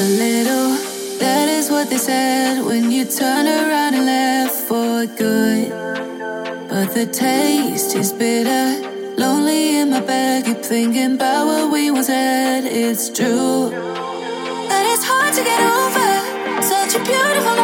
a little. That is what they said when you turned around and left for good. But the taste is bitter. Lonely in my bed, keep thinking about what we once had. It's true. but it's hard to get over such a beautiful.